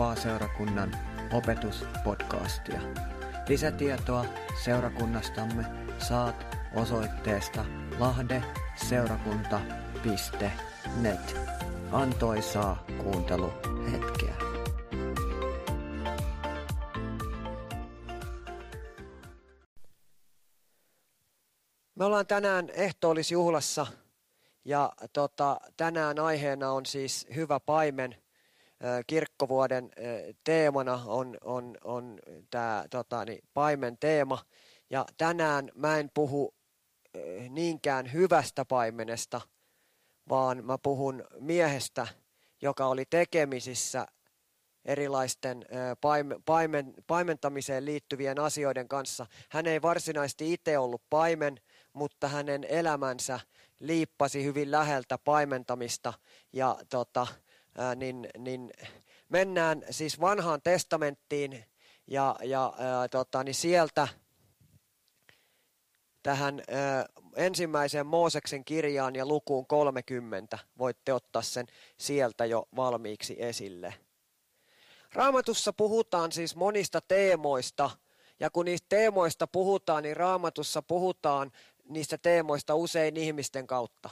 Kaupungin vapaa-seurakunnan opetuspodcastia. Lisätietoa seurakunnastamme saat osoitteesta lahdeseurakunta.net. Antoisaa kuunteluhetkeä. Me ollaan tänään ehtoollisjuhlassa ja tota, tänään aiheena on siis hyvä paimen. Kirkkovuoden teemana on, on, on tämä tota, niin, paimen teema. Ja tänään mä en puhu niinkään hyvästä paimenesta, vaan mä puhun miehestä, joka oli tekemisissä erilaisten paimen, paimen, paimentamiseen liittyvien asioiden kanssa. Hän ei varsinaisesti itse ollut paimen, mutta hänen elämänsä liippasi hyvin läheltä paimentamista. Ja tota, niin, niin mennään siis vanhaan testamenttiin ja, ja ää, tota, niin sieltä tähän ää, ensimmäiseen Mooseksen kirjaan ja lukuun 30. Voitte ottaa sen sieltä jo valmiiksi esille. Raamatussa puhutaan siis monista teemoista, ja kun niistä teemoista puhutaan, niin raamatussa puhutaan niistä teemoista usein ihmisten kautta.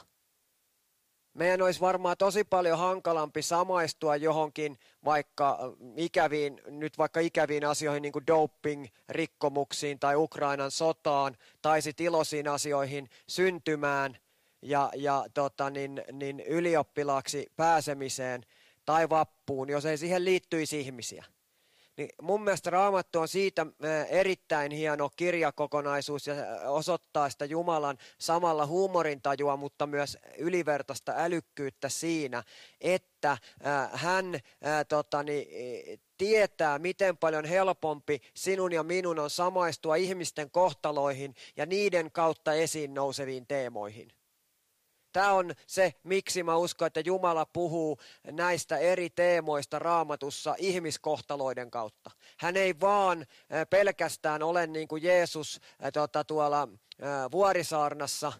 Meidän olisi varmaan tosi paljon hankalampi samaistua johonkin vaikka ikäviin, nyt vaikka ikäviin asioihin niin kuin doping-rikkomuksiin tai Ukrainan sotaan tai sitten iloisiin asioihin syntymään ja, ja tota, niin, niin ylioppilaaksi pääsemiseen tai vappuun, jos ei siihen liittyisi ihmisiä. Niin mun mielestä Raamattu on siitä erittäin hieno kirjakokonaisuus ja osoittaa sitä Jumalan samalla huumorintajua, mutta myös ylivertaista älykkyyttä siinä, että hän totani, tietää, miten paljon helpompi sinun ja minun on samaistua ihmisten kohtaloihin ja niiden kautta esiin nouseviin teemoihin. Tämä on se, miksi mä uskon, että Jumala puhuu näistä eri teemoista raamatussa ihmiskohtaloiden kautta. Hän ei vaan pelkästään ole niin kuin Jeesus tuota, tuolla vuorisaarnassa,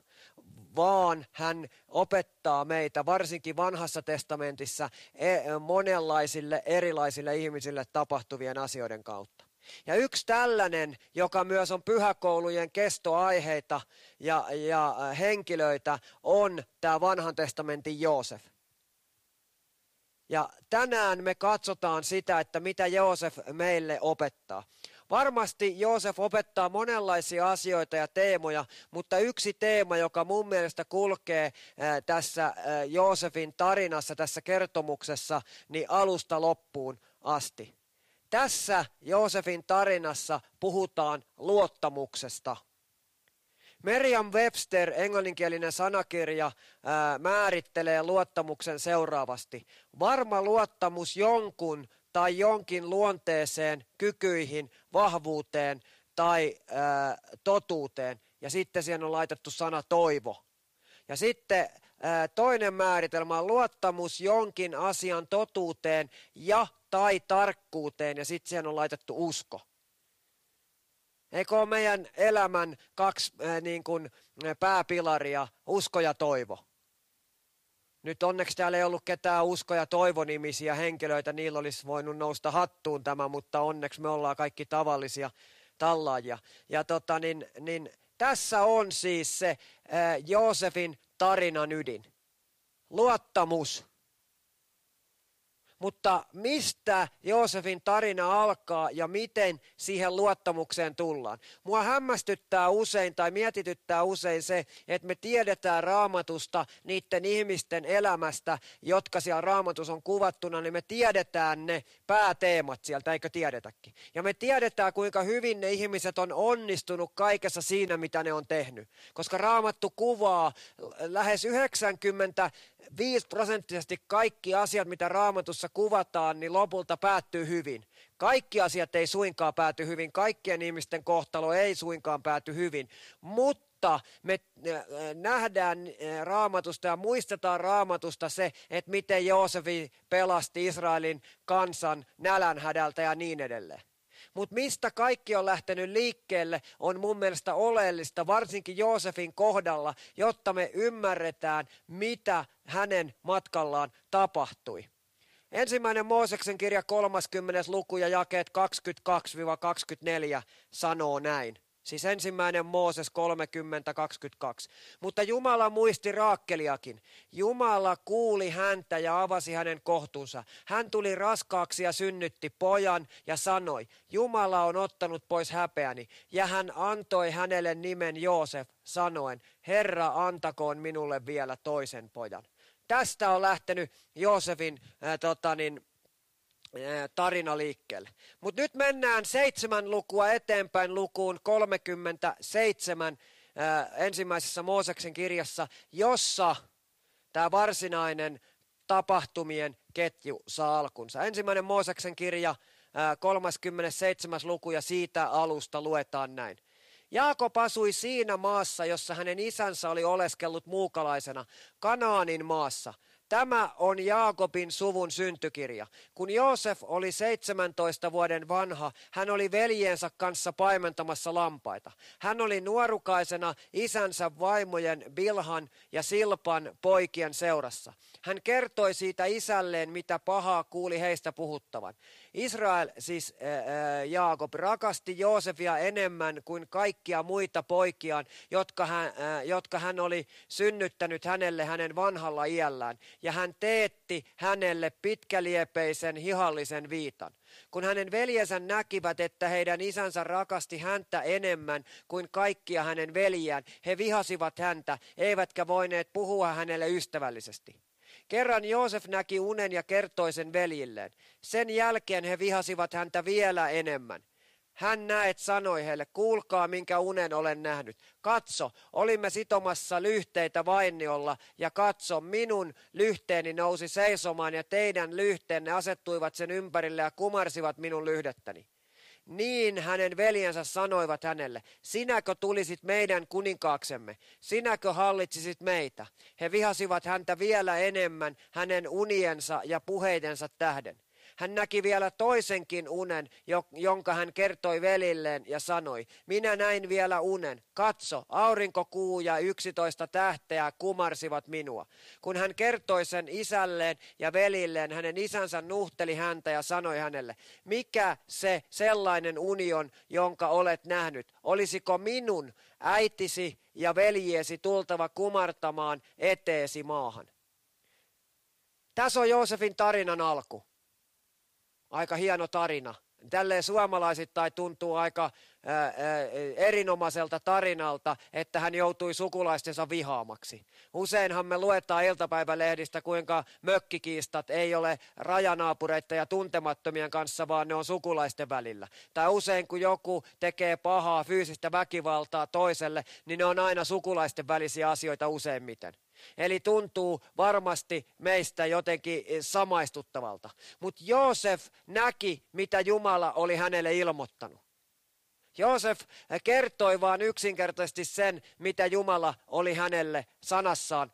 vaan hän opettaa meitä, varsinkin vanhassa testamentissa, e, monenlaisille erilaisille ihmisille tapahtuvien asioiden kautta. Ja yksi tällainen, joka myös on pyhäkoulujen kestoaiheita ja, ja henkilöitä, on tämä vanhan testamentin Joosef. Ja tänään me katsotaan sitä, että mitä Joosef meille opettaa. Varmasti Joosef opettaa monenlaisia asioita ja teemoja, mutta yksi teema, joka mun mielestä kulkee tässä Joosefin tarinassa, tässä kertomuksessa, niin alusta loppuun asti. Tässä Joosefin tarinassa puhutaan luottamuksesta. Merriam Webster, englanninkielinen sanakirja, ää, määrittelee luottamuksen seuraavasti. Varma luottamus jonkun tai jonkin luonteeseen, kykyihin, vahvuuteen tai ää, totuuteen. Ja sitten siihen on laitettu sana toivo. Ja sitten Toinen määritelmä on luottamus jonkin asian totuuteen ja tai tarkkuuteen ja sitten siihen on laitettu usko. Eikö ole meidän elämän kaksi äh, niin kuin, pääpilaria, usko ja toivo? Nyt onneksi täällä ei ollut ketään usko- ja toivonimisiä henkilöitä, niillä olisi voinut nousta hattuun tämä, mutta onneksi me ollaan kaikki tavallisia tallaajia. Ja tota, niin, niin, tässä on siis se äh, Joosefin tarinan ydin. Luottamus. Mutta mistä Joosefin tarina alkaa ja miten siihen luottamukseen tullaan? Mua hämmästyttää usein tai mietityttää usein se, että me tiedetään raamatusta niiden ihmisten elämästä, jotka siellä raamatus on kuvattuna, niin me tiedetään ne pääteemat sieltä, eikö tiedetäkin? Ja me tiedetään, kuinka hyvin ne ihmiset on onnistunut kaikessa siinä, mitä ne on tehnyt. Koska raamattu kuvaa lähes 90 5 prosenttisesti kaikki asiat, mitä raamatussa kuvataan, niin lopulta päättyy hyvin. Kaikki asiat ei suinkaan pääty hyvin, kaikkien ihmisten kohtalo ei suinkaan pääty hyvin, mutta me äh, nähdään äh, raamatusta ja muistetaan raamatusta se, että miten Joosefi pelasti Israelin kansan nälänhädältä ja niin edelleen. Mutta mistä kaikki on lähtenyt liikkeelle on mun mielestä oleellista, varsinkin Joosefin kohdalla, jotta me ymmärretään, mitä hänen matkallaan tapahtui. Ensimmäinen Mooseksen kirja 30. luku ja jakeet 22-24 sanoo näin. Siis ensimmäinen Mooses 30.22. Mutta Jumala muisti Raakkeliakin. Jumala kuuli häntä ja avasi hänen kohtunsa. Hän tuli raskaaksi ja synnytti pojan ja sanoi, Jumala on ottanut pois häpeäni. Ja hän antoi hänelle nimen Joosef, sanoen, Herra antakoon minulle vielä toisen pojan. Tästä on lähtenyt Joosefin äh, tota niin, tarina liikkeelle. Mutta nyt mennään seitsemän lukua eteenpäin lukuun 37 ensimmäisessä Mooseksen kirjassa, jossa tämä varsinainen tapahtumien ketju saa alkunsa. Ensimmäinen Mooseksen kirja, 37. luku ja siitä alusta luetaan näin. Jaakob asui siinä maassa, jossa hänen isänsä oli oleskellut muukalaisena, Kanaanin maassa – Tämä on Jaakobin suvun syntykirja. Kun Joosef oli 17 vuoden vanha, hän oli veljensä kanssa paimentamassa lampaita. Hän oli nuorukaisena isänsä vaimojen Bilhan ja Silpan poikien seurassa. Hän kertoi siitä isälleen, mitä pahaa kuuli heistä puhuttavan. Israel, siis ää, Jaakob, rakasti Joosefia enemmän kuin kaikkia muita poikiaan, jotka hän, ää, jotka hän oli synnyttänyt hänelle hänen vanhalla iällään. Ja hän teetti hänelle pitkäliepeisen hihallisen viitan. Kun hänen veljensä näkivät, että heidän isänsä rakasti häntä enemmän kuin kaikkia hänen veljiään, he vihasivat häntä, eivätkä voineet puhua hänelle ystävällisesti. Kerran Joosef näki unen ja kertoi sen veljilleen. Sen jälkeen he vihasivat häntä vielä enemmän. Hän näet sanoi heille, kuulkaa minkä unen olen nähnyt. Katso, olimme sitomassa lyhteitä vainiolla ja katso, minun lyhteeni nousi seisomaan ja teidän lyhteenne asettuivat sen ympärille ja kumarsivat minun lyhdettäni. Niin hänen veljensä sanoivat hänelle, sinäkö tulisit meidän kuninkaaksemme, sinäkö hallitsisit meitä. He vihasivat häntä vielä enemmän hänen uniensa ja puheidensa tähden. Hän näki vielä toisenkin unen, jonka hän kertoi velilleen ja sanoi, minä näin vielä unen. Katso, aurinko, kuu ja yksitoista tähteä kumarsivat minua. Kun hän kertoi sen isälleen ja velilleen, hänen isänsä nuhteli häntä ja sanoi hänelle, mikä se sellainen union, jonka olet nähnyt? Olisiko minun äitisi ja veljiesi tultava kumartamaan eteesi maahan? Tässä on Joosefin tarinan alku. Aika hieno tarina. Tälleen suomalaisittain tuntuu aika ää, ää, erinomaiselta tarinalta, että hän joutui sukulaistensa vihaamaksi. Useinhan me luetaan iltapäivälehdistä, kuinka mökkikiistat ei ole rajanaapureita ja tuntemattomien kanssa, vaan ne on sukulaisten välillä. Tai usein kun joku tekee pahaa fyysistä väkivaltaa toiselle, niin ne on aina sukulaisten välisiä asioita useimmiten. Eli tuntuu varmasti meistä jotenkin samaistuttavalta. Mutta Joosef näki, mitä Jumala oli hänelle ilmoittanut. Joosef kertoi vain yksinkertaisesti sen, mitä Jumala oli hänelle sanassaan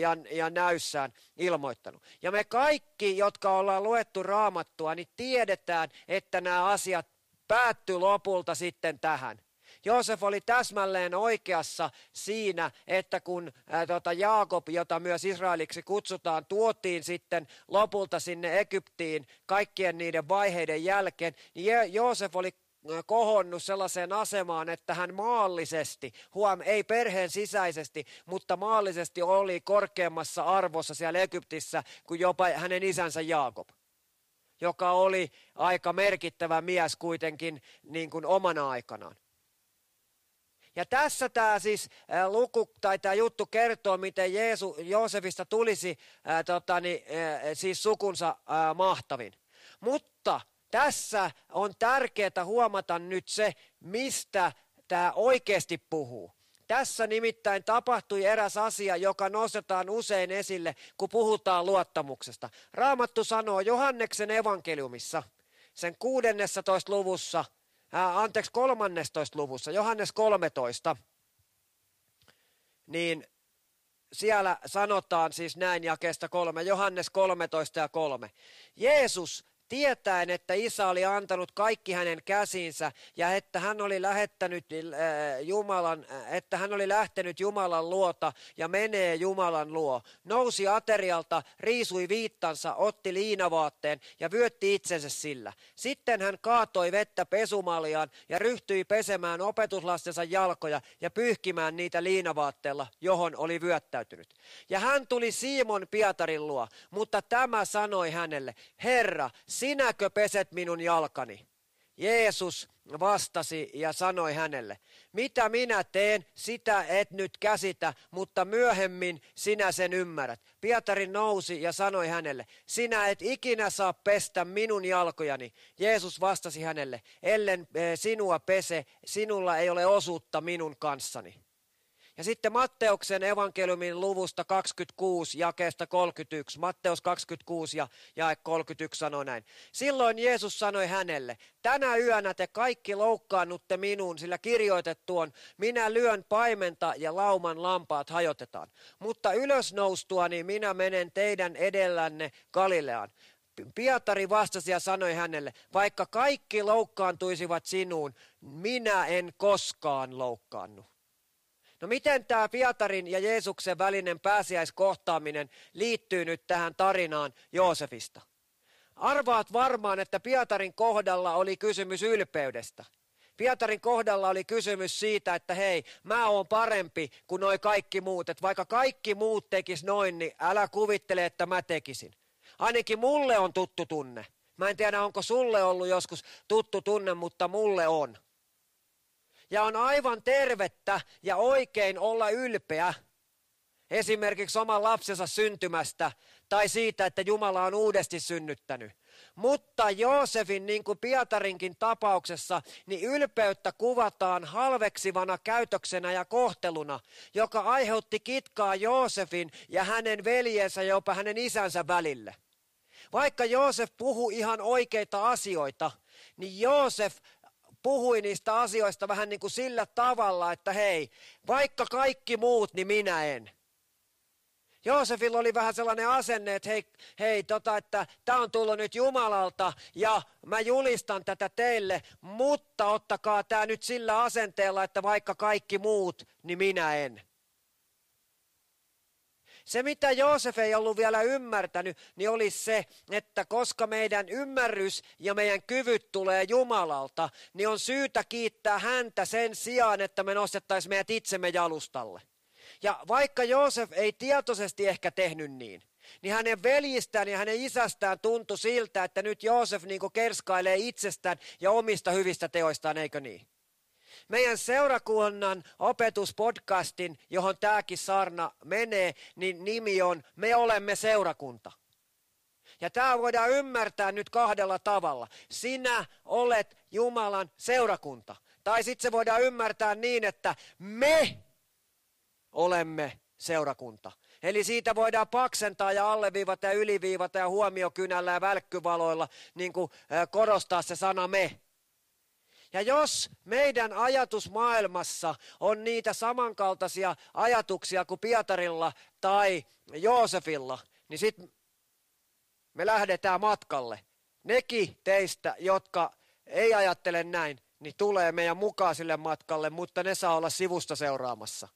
ja, ja näyssään ilmoittanut. Ja me kaikki, jotka ollaan luettu raamattua, niin tiedetään, että nämä asiat päättyy lopulta sitten tähän. Joosef oli täsmälleen oikeassa siinä, että kun ää, tota Jaakob, jota myös Israeliksi kutsutaan, tuotiin sitten lopulta sinne Egyptiin kaikkien niiden vaiheiden jälkeen, niin Joosef oli kohonnut sellaiseen asemaan, että hän maallisesti, huom, ei perheen sisäisesti, mutta maallisesti oli korkeammassa arvossa siellä Egyptissä kuin jopa hänen isänsä Jaakob joka oli aika merkittävä mies kuitenkin niin kuin omana aikanaan. Ja tässä tämä siis luku tai tämä juttu kertoo, miten Jeesu, Joosefista tulisi ää, totani, ää, siis sukunsa ää, mahtavin. Mutta tässä on tärkeää huomata nyt se, mistä tämä oikeasti puhuu. Tässä nimittäin tapahtui eräs asia, joka nostetaan usein esille, kun puhutaan luottamuksesta. Raamattu sanoo Johanneksen evankeliumissa, sen 16. luvussa, ää, anteeksi 13. luvussa, Johannes 13, niin siellä sanotaan siis näin jakeesta kolme, Johannes 13 ja 3. Jeesus tietäen, että isä oli antanut kaikki hänen käsinsä ja että hän oli lähettänyt äh, Jumalan, äh, että hän oli lähtenyt Jumalan luota ja menee Jumalan luo. Nousi aterialta, riisui viittansa, otti liinavaatteen ja vyötti itsensä sillä. Sitten hän kaatoi vettä pesumaljaan ja ryhtyi pesemään opetuslastensa jalkoja ja pyyhkimään niitä liinavaatteella, johon oli vyöttäytynyt. Ja hän tuli Simon Pietarin luo, mutta tämä sanoi hänelle, Herra, sinäkö peset minun jalkani? Jeesus vastasi ja sanoi hänelle, mitä minä teen, sitä et nyt käsitä, mutta myöhemmin sinä sen ymmärrät. Pietari nousi ja sanoi hänelle, sinä et ikinä saa pestä minun jalkojani. Jeesus vastasi hänelle, ellen eh, sinua pese, sinulla ei ole osuutta minun kanssani. Ja sitten Matteuksen evankeliumin luvusta 26 jakeesta 31. Matteus 26 ja jae 31 sanoi näin. Silloin Jeesus sanoi hänelle, tänä yönä te kaikki loukkaannutte minuun, sillä kirjoitettu on, minä lyön paimenta ja lauman lampaat hajotetaan. Mutta ylösnoustuani minä menen teidän edellänne Galileaan. Pietari vastasi ja sanoi hänelle, vaikka kaikki loukkaantuisivat sinuun, minä en koskaan loukkaannu. No miten tämä Pietarin ja Jeesuksen välinen pääsiäiskohtaaminen liittyy nyt tähän tarinaan Joosefista? Arvaat varmaan, että Pietarin kohdalla oli kysymys ylpeydestä. Pietarin kohdalla oli kysymys siitä, että hei, mä oon parempi kuin noi kaikki muut. Että vaikka kaikki muut tekis noin, niin älä kuvittele, että mä tekisin. Ainakin mulle on tuttu tunne. Mä en tiedä, onko sulle ollut joskus tuttu tunne, mutta mulle on. Ja on aivan tervettä ja oikein olla ylpeä esimerkiksi oman lapsensa syntymästä tai siitä, että Jumala on uudesti synnyttänyt. Mutta Joosefin, niin kuin Pietarinkin tapauksessa, niin ylpeyttä kuvataan halveksivana käytöksenä ja kohteluna, joka aiheutti kitkaa Joosefin ja hänen veljensä ja jopa hänen isänsä välille. Vaikka Joosef puhui ihan oikeita asioita, niin Joosef puhui niistä asioista vähän niin kuin sillä tavalla, että hei, vaikka kaikki muut, niin minä en. Joosefilla oli vähän sellainen asenne, että hei, hei tota, että tämä on tullut nyt Jumalalta ja mä julistan tätä teille, mutta ottakaa tämä nyt sillä asenteella, että vaikka kaikki muut, niin minä en. Se, mitä Joosef ei ollut vielä ymmärtänyt, niin oli se, että koska meidän ymmärrys ja meidän kyvyt tulee Jumalalta, niin on syytä kiittää häntä sen sijaan, että me nostettaisiin meidät itsemme jalustalle. Ja vaikka Joosef ei tietoisesti ehkä tehnyt niin, niin hänen veljistään ja hänen isästään tuntui siltä, että nyt Joosef niin kerskailee itsestään ja omista hyvistä teoistaan, eikö niin? Meidän seurakunnan opetuspodcastin, johon tämäkin saarna menee, niin nimi on Me olemme seurakunta. Ja tämä voidaan ymmärtää nyt kahdella tavalla. Sinä olet Jumalan seurakunta. Tai sitten se voidaan ymmärtää niin, että me olemme seurakunta. Eli siitä voidaan paksentaa ja alleviivata ja yliviivata ja huomiokynällä ja välkkyvaloilla niin kuin korostaa se sana me. Ja jos meidän ajatusmaailmassa on niitä samankaltaisia ajatuksia kuin Pietarilla tai Joosefilla, niin sitten me lähdetään matkalle. Nekin teistä, jotka ei ajattele näin, niin tulee meidän mukaan sille matkalle, mutta ne saa olla sivusta seuraamassa.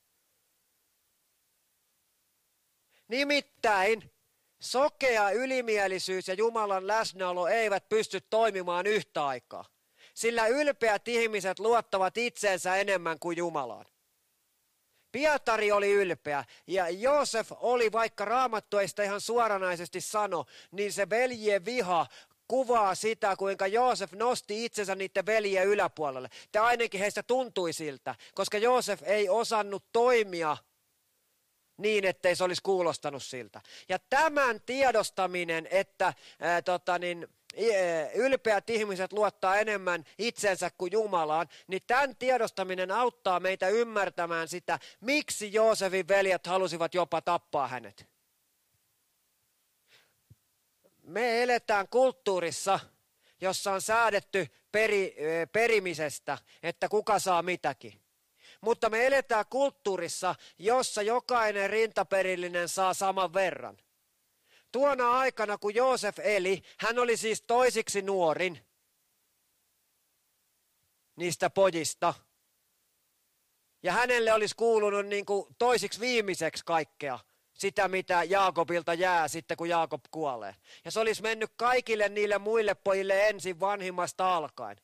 Nimittäin sokea ylimielisyys ja Jumalan läsnäolo eivät pysty toimimaan yhtä aikaa sillä ylpeät ihmiset luottavat itseensä enemmän kuin Jumalaan. Pietari oli ylpeä ja Joosef oli, vaikka raamattu ei sitä ihan suoranaisesti sano, niin se veljien viha kuvaa sitä, kuinka Joosef nosti itsensä niiden veljien yläpuolelle. Te ainakin heistä tuntui siltä, koska Joosef ei osannut toimia niin, ettei se olisi kuulostanut siltä. Ja tämän tiedostaminen, että ää, tota niin, ylpeät ihmiset luottaa enemmän itsensä kuin Jumalaan, niin tämän tiedostaminen auttaa meitä ymmärtämään sitä, miksi Joosefin veljet halusivat jopa tappaa hänet. Me eletään kulttuurissa, jossa on säädetty peri, perimisestä, että kuka saa mitäkin. Mutta me eletään kulttuurissa, jossa jokainen rintaperillinen saa saman verran. Tuona aikana, kun Joosef eli, hän oli siis toisiksi nuorin niistä pojista. Ja hänelle olisi kuulunut niin kuin toisiksi viimeiseksi kaikkea sitä, mitä Jaakobilta jää sitten, kun Jaakob kuolee. Ja se olisi mennyt kaikille niille muille pojille ensin vanhimmasta alkaen.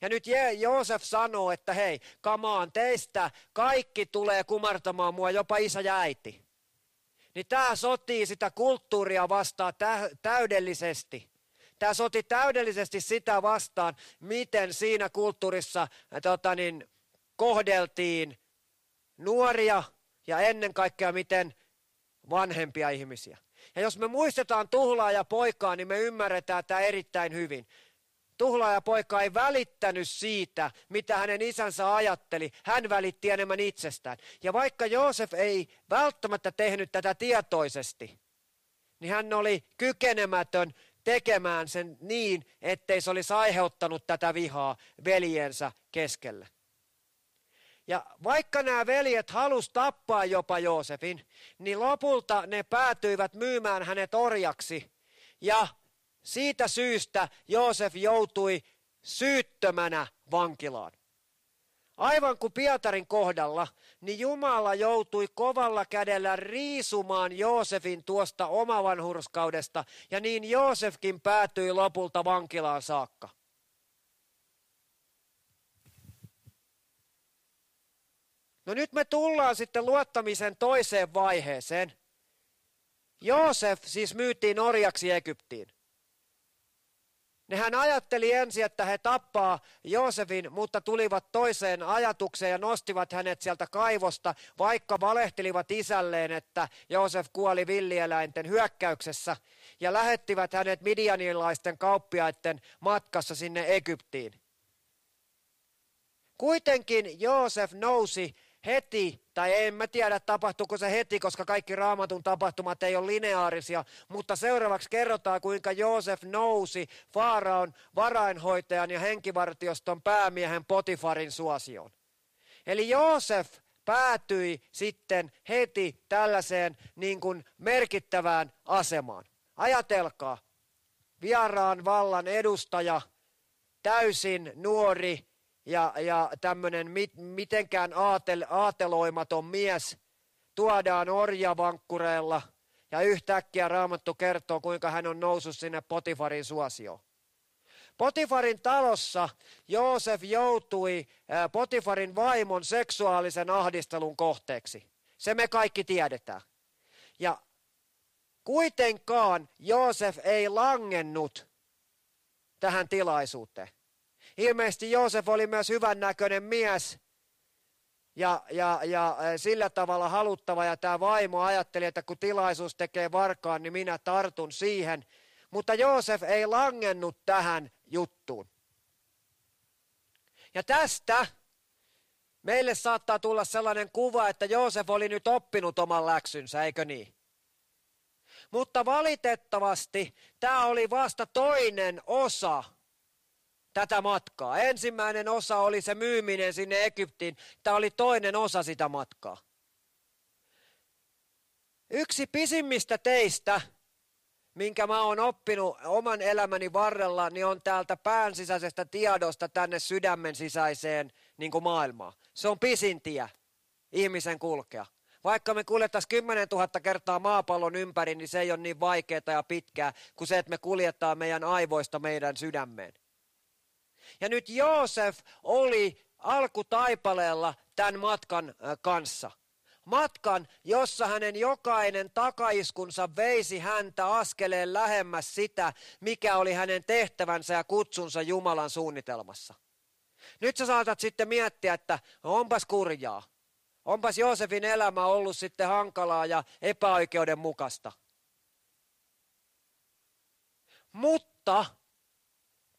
Ja nyt Joosef sanoo, että hei, kamaan teistä kaikki tulee kumartamaan mua, jopa isä ja äiti. Niin tämä sotii sitä kulttuuria vastaan täydellisesti. Tämä soti täydellisesti sitä vastaan, miten siinä kulttuurissa tota niin, kohdeltiin nuoria ja ennen kaikkea miten vanhempia ihmisiä. Ja jos me muistetaan tuhlaa ja poikaa, niin me ymmärretään tämä erittäin hyvin. Tuhlaaja poika ei välittänyt siitä, mitä hänen isänsä ajatteli. Hän välitti enemmän itsestään. Ja vaikka Joosef ei välttämättä tehnyt tätä tietoisesti, niin hän oli kykenemätön tekemään sen niin, ettei se olisi aiheuttanut tätä vihaa veljensä keskelle. Ja vaikka nämä veljet halus tappaa jopa Joosefin, niin lopulta ne päätyivät myymään hänet orjaksi ja siitä syystä Joosef joutui syyttömänä vankilaan. Aivan kuin Pietarin kohdalla, niin Jumala joutui kovalla kädellä riisumaan Joosefin tuosta omavanhurskaudesta, ja niin Joosefkin päätyi lopulta vankilaan saakka. No nyt me tullaan sitten luottamisen toiseen vaiheeseen. Joosef siis myytiin orjaksi Egyptiin. Nehän ajatteli ensin, että he tappaa Joosefin, mutta tulivat toiseen ajatukseen ja nostivat hänet sieltä kaivosta, vaikka valehtelivat isälleen, että Joosef kuoli villieläinten hyökkäyksessä, ja lähettivät hänet midianilaisten kauppiaiden matkassa sinne Egyptiin. Kuitenkin Joosef nousi heti, tai en mä tiedä tapahtuuko se heti, koska kaikki raamatun tapahtumat ei ole lineaarisia, mutta seuraavaksi kerrotaan, kuinka Joosef nousi Faaraon varainhoitajan ja henkivartioston päämiehen Potifarin suosioon. Eli Joosef päätyi sitten heti tällaiseen niin kuin merkittävään asemaan. Ajatelkaa, vieraan vallan edustaja, täysin nuori, ja, ja tämmöinen mit, mitenkään aatel, aateloimaton mies tuodaan orjavankkureella ja yhtäkkiä Raamattu kertoo, kuinka hän on noussut sinne Potifarin suosioon. Potifarin talossa Joosef joutui Potifarin vaimon seksuaalisen ahdistelun kohteeksi. Se me kaikki tiedetään. Ja kuitenkaan Joosef ei langennut tähän tilaisuuteen. Ilmeisesti Joosef oli myös hyvännäköinen mies ja, ja, ja sillä tavalla haluttava. Ja tämä vaimo ajatteli, että kun tilaisuus tekee varkaan, niin minä tartun siihen. Mutta Joosef ei langennut tähän juttuun. Ja tästä meille saattaa tulla sellainen kuva, että Joosef oli nyt oppinut oman läksynsä, eikö niin? Mutta valitettavasti tämä oli vasta toinen osa tätä matkaa. Ensimmäinen osa oli se myyminen sinne Egyptiin. Tämä oli toinen osa sitä matkaa. Yksi pisimmistä teistä, minkä mä oon oppinut oman elämäni varrella, niin on täältä pään sisäisestä tiedosta tänne sydämen sisäiseen niin kuin maailmaan. Se on pisin tie ihmisen kulkea. Vaikka me kuljettaisiin 10 000 kertaa maapallon ympäri, niin se ei ole niin vaikeaa ja pitkää kuin se, että me kuljettaa meidän aivoista meidän sydämeen. Ja nyt Joosef oli alkutaipaleella tämän matkan kanssa. Matkan, jossa hänen jokainen takaiskunsa veisi häntä askeleen lähemmäs sitä, mikä oli hänen tehtävänsä ja kutsunsa Jumalan suunnitelmassa. Nyt sä saatat sitten miettiä, että onpas kurjaa. Onpas Joosefin elämä ollut sitten hankalaa ja epäoikeudenmukaista. Mutta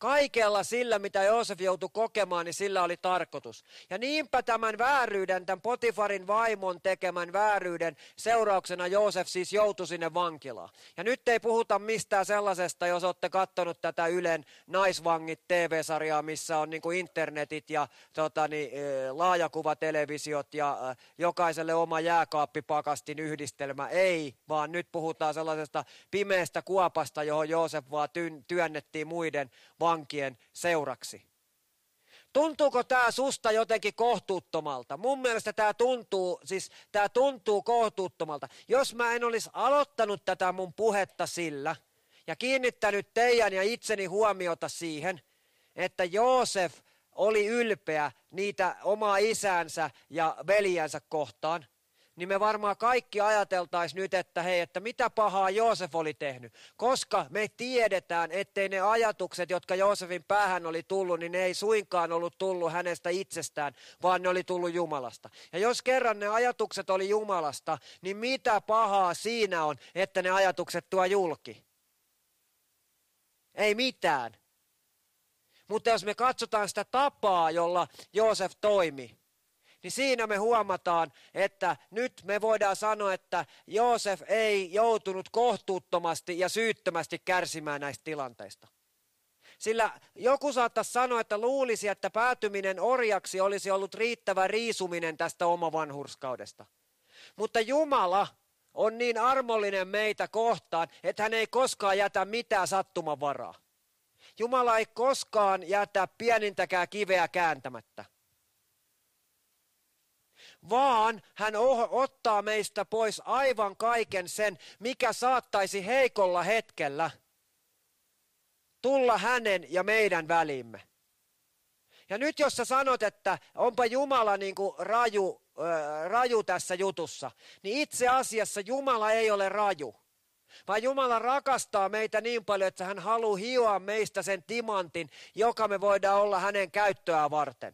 Kaikella sillä, mitä Joosef joutui kokemaan, niin sillä oli tarkoitus. Ja niinpä tämän vääryyden, tämän Potifarin vaimon tekemän vääryyden seurauksena Joosef siis joutui sinne vankilaan. Ja nyt ei puhuta mistään sellaisesta, jos olette katsonut tätä Ylen Naisvangit TV-sarjaa, missä on niin kuin internetit ja tota, niin, laajakuvatelevisiot ja jokaiselle oma jääkaappipakastin yhdistelmä. Ei, vaan nyt puhutaan sellaisesta pimeästä kuopasta, johon Joosef vaan työnnettiin muiden vankien seuraksi. Tuntuuko tämä susta jotenkin kohtuuttomalta? Mun mielestä tämä tuntuu, siis tämä tuntuu kohtuuttomalta. Jos mä en olisi aloittanut tätä mun puhetta sillä ja kiinnittänyt teidän ja itseni huomiota siihen, että Joosef oli ylpeä niitä omaa isänsä ja veljensä kohtaan, niin me varmaan kaikki ajateltaisiin nyt, että hei, että mitä pahaa Joosef oli tehnyt. Koska me tiedetään, ettei ne ajatukset, jotka Joosefin päähän oli tullut, niin ne ei suinkaan ollut tullut hänestä itsestään, vaan ne oli tullut Jumalasta. Ja jos kerran ne ajatukset oli Jumalasta, niin mitä pahaa siinä on, että ne ajatukset tuo julki? Ei mitään. Mutta jos me katsotaan sitä tapaa, jolla Joosef toimi, niin siinä me huomataan, että nyt me voidaan sanoa, että Joosef ei joutunut kohtuuttomasti ja syyttömästi kärsimään näistä tilanteista. Sillä joku saattaisi sanoa, että luulisi, että päätyminen orjaksi olisi ollut riittävä riisuminen tästä vanhurskaudesta. Mutta Jumala on niin armollinen meitä kohtaan, että hän ei koskaan jätä mitään sattumavaraa. Jumala ei koskaan jätä pienintäkään kiveä kääntämättä vaan hän ottaa meistä pois aivan kaiken sen, mikä saattaisi heikolla hetkellä tulla hänen ja meidän välimme. Ja nyt jos sä sanot, että onpa Jumala niin kuin raju, äh, raju tässä jutussa, niin itse asiassa Jumala ei ole raju. Vaan Jumala rakastaa meitä niin paljon, että hän haluaa hioa meistä sen timantin, joka me voidaan olla hänen käyttöä varten.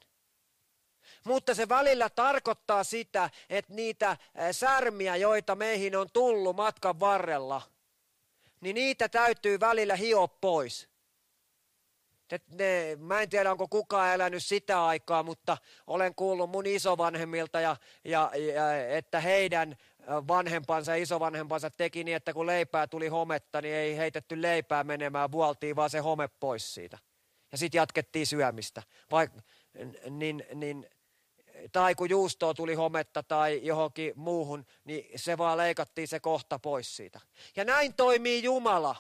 Mutta se välillä tarkoittaa sitä, että niitä särmiä, joita meihin on tullut matkan varrella, niin niitä täytyy välillä hioa pois. Ne, mä en tiedä, onko kukaan elänyt sitä aikaa, mutta olen kuullut mun isovanhemmilta, ja, ja, ja, että heidän vanhempansa ja isovanhempansa teki niin, että kun leipää tuli hometta, niin ei heitetty leipää menemään, vuoltiin vaan se home pois siitä. Ja sitten jatkettiin syömistä. Vaik, niin, niin tai kun juustoa tuli hometta tai johonkin muuhun, niin se vaan leikattiin se kohta pois siitä. Ja näin toimii Jumala.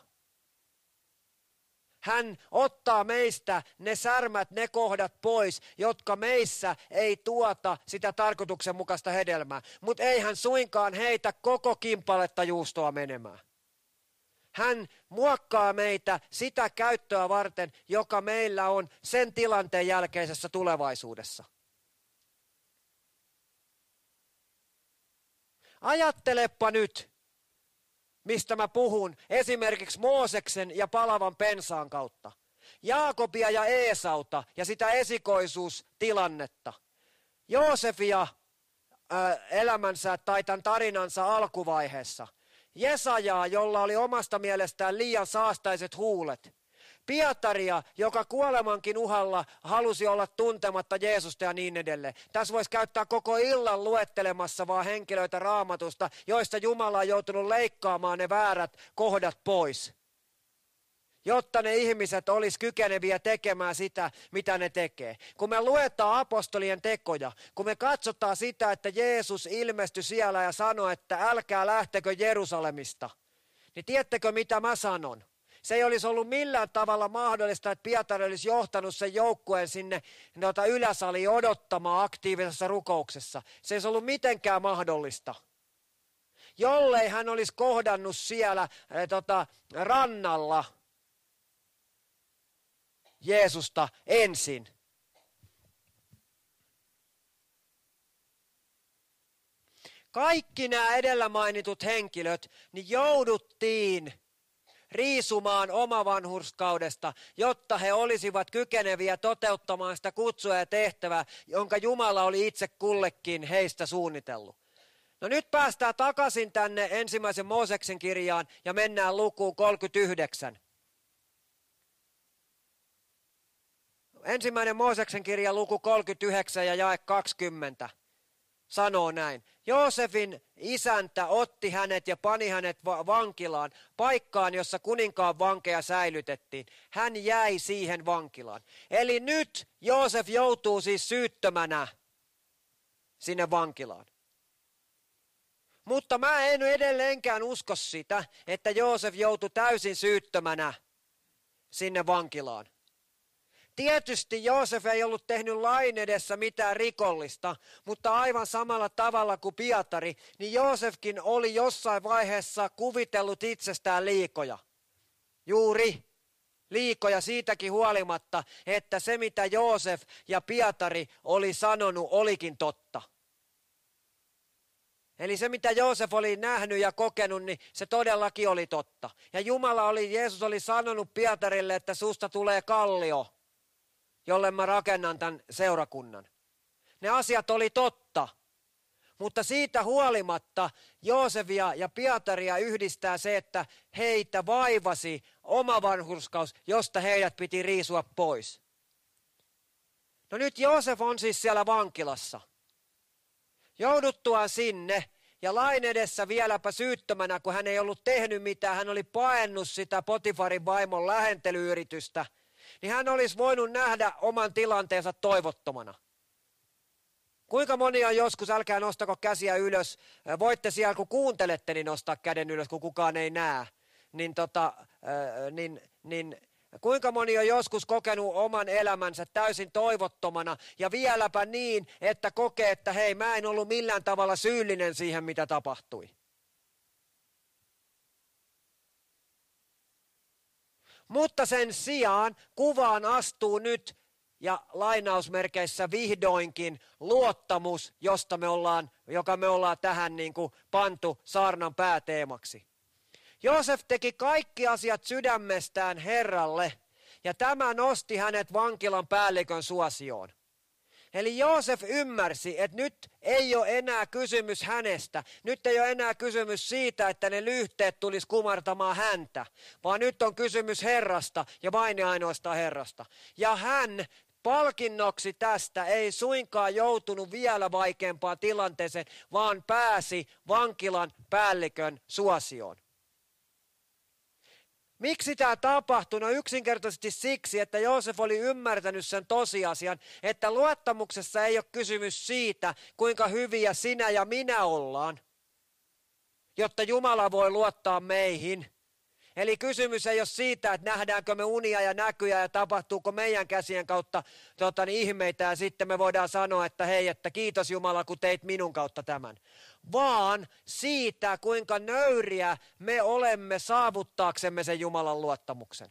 Hän ottaa meistä ne särmät, ne kohdat pois, jotka meissä ei tuota sitä tarkoituksenmukaista hedelmää. Mutta ei hän suinkaan heitä koko kimpaletta juustoa menemään. Hän muokkaa meitä sitä käyttöä varten, joka meillä on sen tilanteen jälkeisessä tulevaisuudessa. Ajattelepa nyt, mistä mä puhun, esimerkiksi Mooseksen ja palavan pensaan kautta. Jaakobia ja Eesauta ja sitä esikoisuustilannetta. Joosefia äh, elämänsä tai tämän tarinansa alkuvaiheessa. Jesajaa, jolla oli omasta mielestään liian saastaiset huulet. Pietaria, joka kuolemankin uhalla halusi olla tuntematta Jeesusta ja niin edelleen. Tässä voisi käyttää koko illan luettelemassa vaan henkilöitä raamatusta, joista Jumala on joutunut leikkaamaan ne väärät kohdat pois. Jotta ne ihmiset olisi kykeneviä tekemään sitä, mitä ne tekee. Kun me luetaan apostolien tekoja, kun me katsotaan sitä, että Jeesus ilmestyi siellä ja sanoi, että älkää lähtekö Jerusalemista, niin tiedättekö mitä mä sanon? Se ei olisi ollut millään tavalla mahdollista, että Pietari olisi johtanut sen joukkueen sinne noita yläsaliin odottamaan aktiivisessa rukouksessa. Se ei ollut mitenkään mahdollista. Jollei hän olisi kohdannut siellä eh, tota, rannalla Jeesusta ensin. Kaikki nämä edellä mainitut henkilöt, niin jouduttiin riisumaan omavanhurskaudesta, jotta he olisivat kykeneviä toteuttamaan sitä kutsua ja tehtävää, jonka Jumala oli itse kullekin heistä suunnitellut. No nyt päästään takaisin tänne ensimmäisen Mooseksen kirjaan ja mennään lukuun 39. ensimmäinen Mooseksen kirja luku 39 ja jae 20 sanoo näin. Joosefin isäntä otti hänet ja pani hänet vankilaan, paikkaan, jossa kuninkaan vankeja säilytettiin. Hän jäi siihen vankilaan. Eli nyt Joosef joutuu siis syyttömänä sinne vankilaan. Mutta mä en edelleenkään usko sitä, että Joosef joutui täysin syyttömänä sinne vankilaan. Tietysti Joosef ei ollut tehnyt lain edessä mitään rikollista, mutta aivan samalla tavalla kuin Pietari, niin Joosefkin oli jossain vaiheessa kuvitellut itsestään liikoja. Juuri liikoja siitäkin huolimatta, että se mitä Joosef ja Pietari oli sanonut olikin totta. Eli se, mitä Joosef oli nähnyt ja kokenut, niin se todellakin oli totta. Ja Jumala oli, Jeesus oli sanonut Pietarille, että susta tulee kallio, jolle mä rakennan tämän seurakunnan. Ne asiat oli totta. Mutta siitä huolimatta Joosefia ja Pietaria yhdistää se, että heitä vaivasi oma vanhurskaus, josta heidät piti riisua pois. No nyt Joosef on siis siellä vankilassa. Jouduttuaan sinne ja lain edessä vieläpä syyttömänä, kun hän ei ollut tehnyt mitään, hän oli paennut sitä Potifarin vaimon lähentelyyritystä, niin hän olisi voinut nähdä oman tilanteensa toivottomana. Kuinka moni on joskus, älkää nostako käsiä ylös, voitte siellä kun kuuntelette, niin nostaa käden ylös, kun kukaan ei näe, niin, tota, niin, niin Kuinka moni on joskus kokenut oman elämänsä täysin toivottomana ja vieläpä niin, että kokee, että hei, mä en ollut millään tavalla syyllinen siihen, mitä tapahtui. Mutta sen sijaan kuvaan astuu nyt ja lainausmerkeissä vihdoinkin luottamus, josta me ollaan, joka me ollaan tähän niin kuin pantu saarnan pääteemaksi. Joosef teki kaikki asiat sydämestään Herralle, ja tämä nosti hänet vankilan päällikön suosioon. Eli Joosef ymmärsi, että nyt ei ole enää kysymys hänestä. Nyt ei ole enää kysymys siitä, että ne lyhteet tulisi kumartamaan häntä, vaan nyt on kysymys Herrasta ja vain ainoastaan Herrasta. Ja hän palkinnoksi tästä ei suinkaan joutunut vielä vaikeampaan tilanteeseen, vaan pääsi vankilan päällikön suosioon. Miksi tämä tapahtui? No yksinkertaisesti siksi, että Joosef oli ymmärtänyt sen tosiasian, että luottamuksessa ei ole kysymys siitä, kuinka hyviä sinä ja minä ollaan, jotta Jumala voi luottaa meihin – Eli kysymys ei ole siitä, että nähdäänkö me unia ja näkyjä ja tapahtuuko meidän käsien kautta tota, niin ihmeitä ja sitten me voidaan sanoa, että hei, että kiitos Jumala, kun teit minun kautta tämän. Vaan siitä, kuinka nöyriä me olemme saavuttaaksemme sen Jumalan luottamuksen.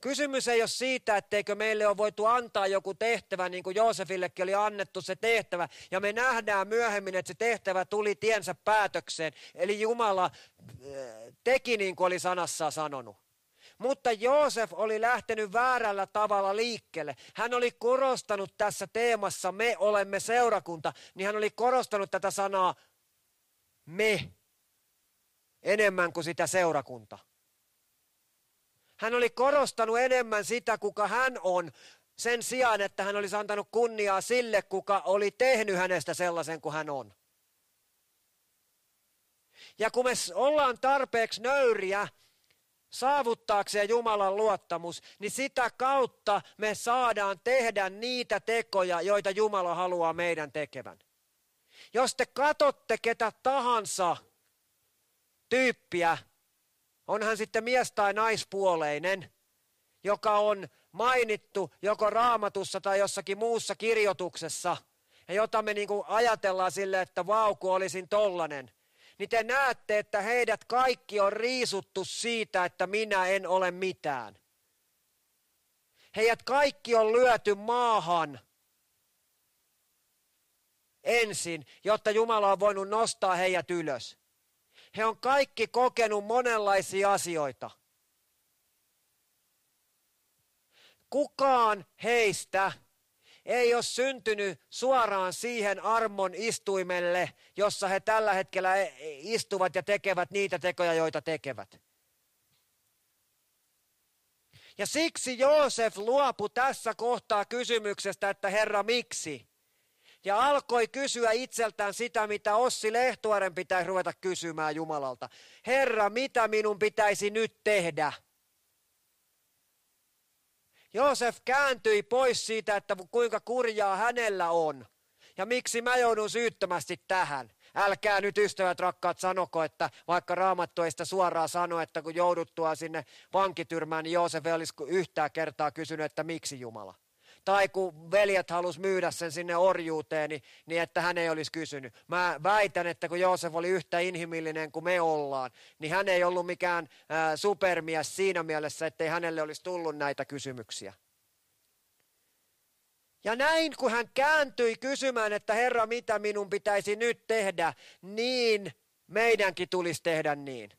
Kysymys ei ole siitä, etteikö meille ole voitu antaa joku tehtävä, niin kuin Joosefillekin oli annettu se tehtävä. Ja me nähdään myöhemmin, että se tehtävä tuli tiensä päätökseen. Eli Jumala äh, teki niin kuin oli sanassaan sanonut. Mutta Joosef oli lähtenyt väärällä tavalla liikkeelle. Hän oli korostanut tässä teemassa, me olemme seurakunta, niin hän oli korostanut tätä sanaa me enemmän kuin sitä seurakunta. Hän oli korostanut enemmän sitä, kuka hän on, sen sijaan, että hän olisi antanut kunniaa sille, kuka oli tehnyt hänestä sellaisen kuin hän on. Ja kun me ollaan tarpeeksi nöyriä saavuttaakseen Jumalan luottamus, niin sitä kautta me saadaan tehdä niitä tekoja, joita Jumala haluaa meidän tekevän. Jos te katotte ketä tahansa tyyppiä, on hän sitten mies- tai naispuoleinen, joka on mainittu joko raamatussa tai jossakin muussa kirjoituksessa, ja jota me niin ajatellaan sille, että vau, kun olisin tollanen, niin te näette, että heidät kaikki on riisuttu siitä, että minä en ole mitään. Heidät kaikki on lyöty maahan ensin, jotta Jumala on voinut nostaa heidät ylös. He on kaikki kokenut monenlaisia asioita. Kukaan heistä ei ole syntynyt suoraan siihen armon istuimelle, jossa he tällä hetkellä istuvat ja tekevät niitä tekoja, joita tekevät. Ja siksi Joosef luopui tässä kohtaa kysymyksestä, että Herra miksi? Ja alkoi kysyä itseltään sitä, mitä Ossi Lehtuaren pitäisi ruveta kysymään Jumalalta. Herra, mitä minun pitäisi nyt tehdä? Joosef kääntyi pois siitä, että kuinka kurjaa hänellä on. Ja miksi mä joudun syyttömästi tähän? Älkää nyt ystävät rakkaat sanoko, että vaikka raamattu ei sitä suoraan sano, että kun jouduttua sinne vankityrmään, niin Joosef ei olisi yhtään kertaa kysynyt, että miksi Jumala. Tai kun veljet halus myydä sen sinne orjuuteen, niin, niin että hän ei olisi kysynyt. Mä väitän, että kun Joosef oli yhtä inhimillinen kuin me ollaan, niin hän ei ollut mikään ää, supermies siinä mielessä, ettei hänelle olisi tullut näitä kysymyksiä. Ja näin kun hän kääntyi kysymään, että Herra, mitä minun pitäisi nyt tehdä, niin meidänkin tulisi tehdä niin.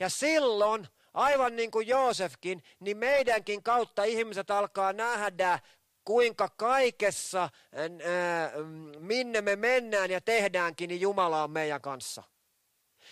Ja silloin, aivan niin kuin Joosefkin, niin meidänkin kautta ihmiset alkaa nähdä, kuinka kaikessa, minne me mennään ja tehdäänkin, niin Jumala on meidän kanssa.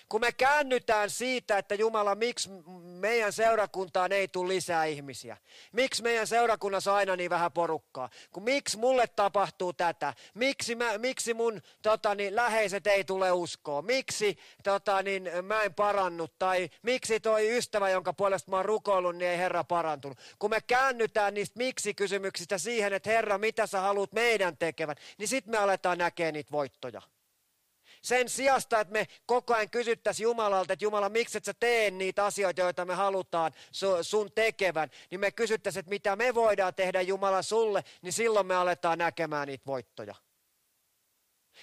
Kun me käännytään siitä, että Jumala, miksi meidän seurakuntaan ei tule lisää ihmisiä? Miksi meidän seurakunnassa aina niin vähän porukkaa? Kun miksi mulle tapahtuu tätä? Miksi, mä, miksi mun tota, niin, läheiset ei tule uskoa? Miksi tota, niin, mä en parannut? Tai miksi toi ystävä, jonka puolesta mä oon rukoillut, niin ei Herra parantunut? Kun me käännytään niistä miksi-kysymyksistä siihen, että Herra, mitä sä haluat meidän tekevän, niin sitten me aletaan näkemään niitä voittoja. Sen sijasta, että me koko ajan kysyttäisiin Jumalalta, että Jumala, miksi et sä tee niitä asioita, joita me halutaan sun tekevän, niin me kysyttäisiin, että mitä me voidaan tehdä Jumala sulle, niin silloin me aletaan näkemään niitä voittoja.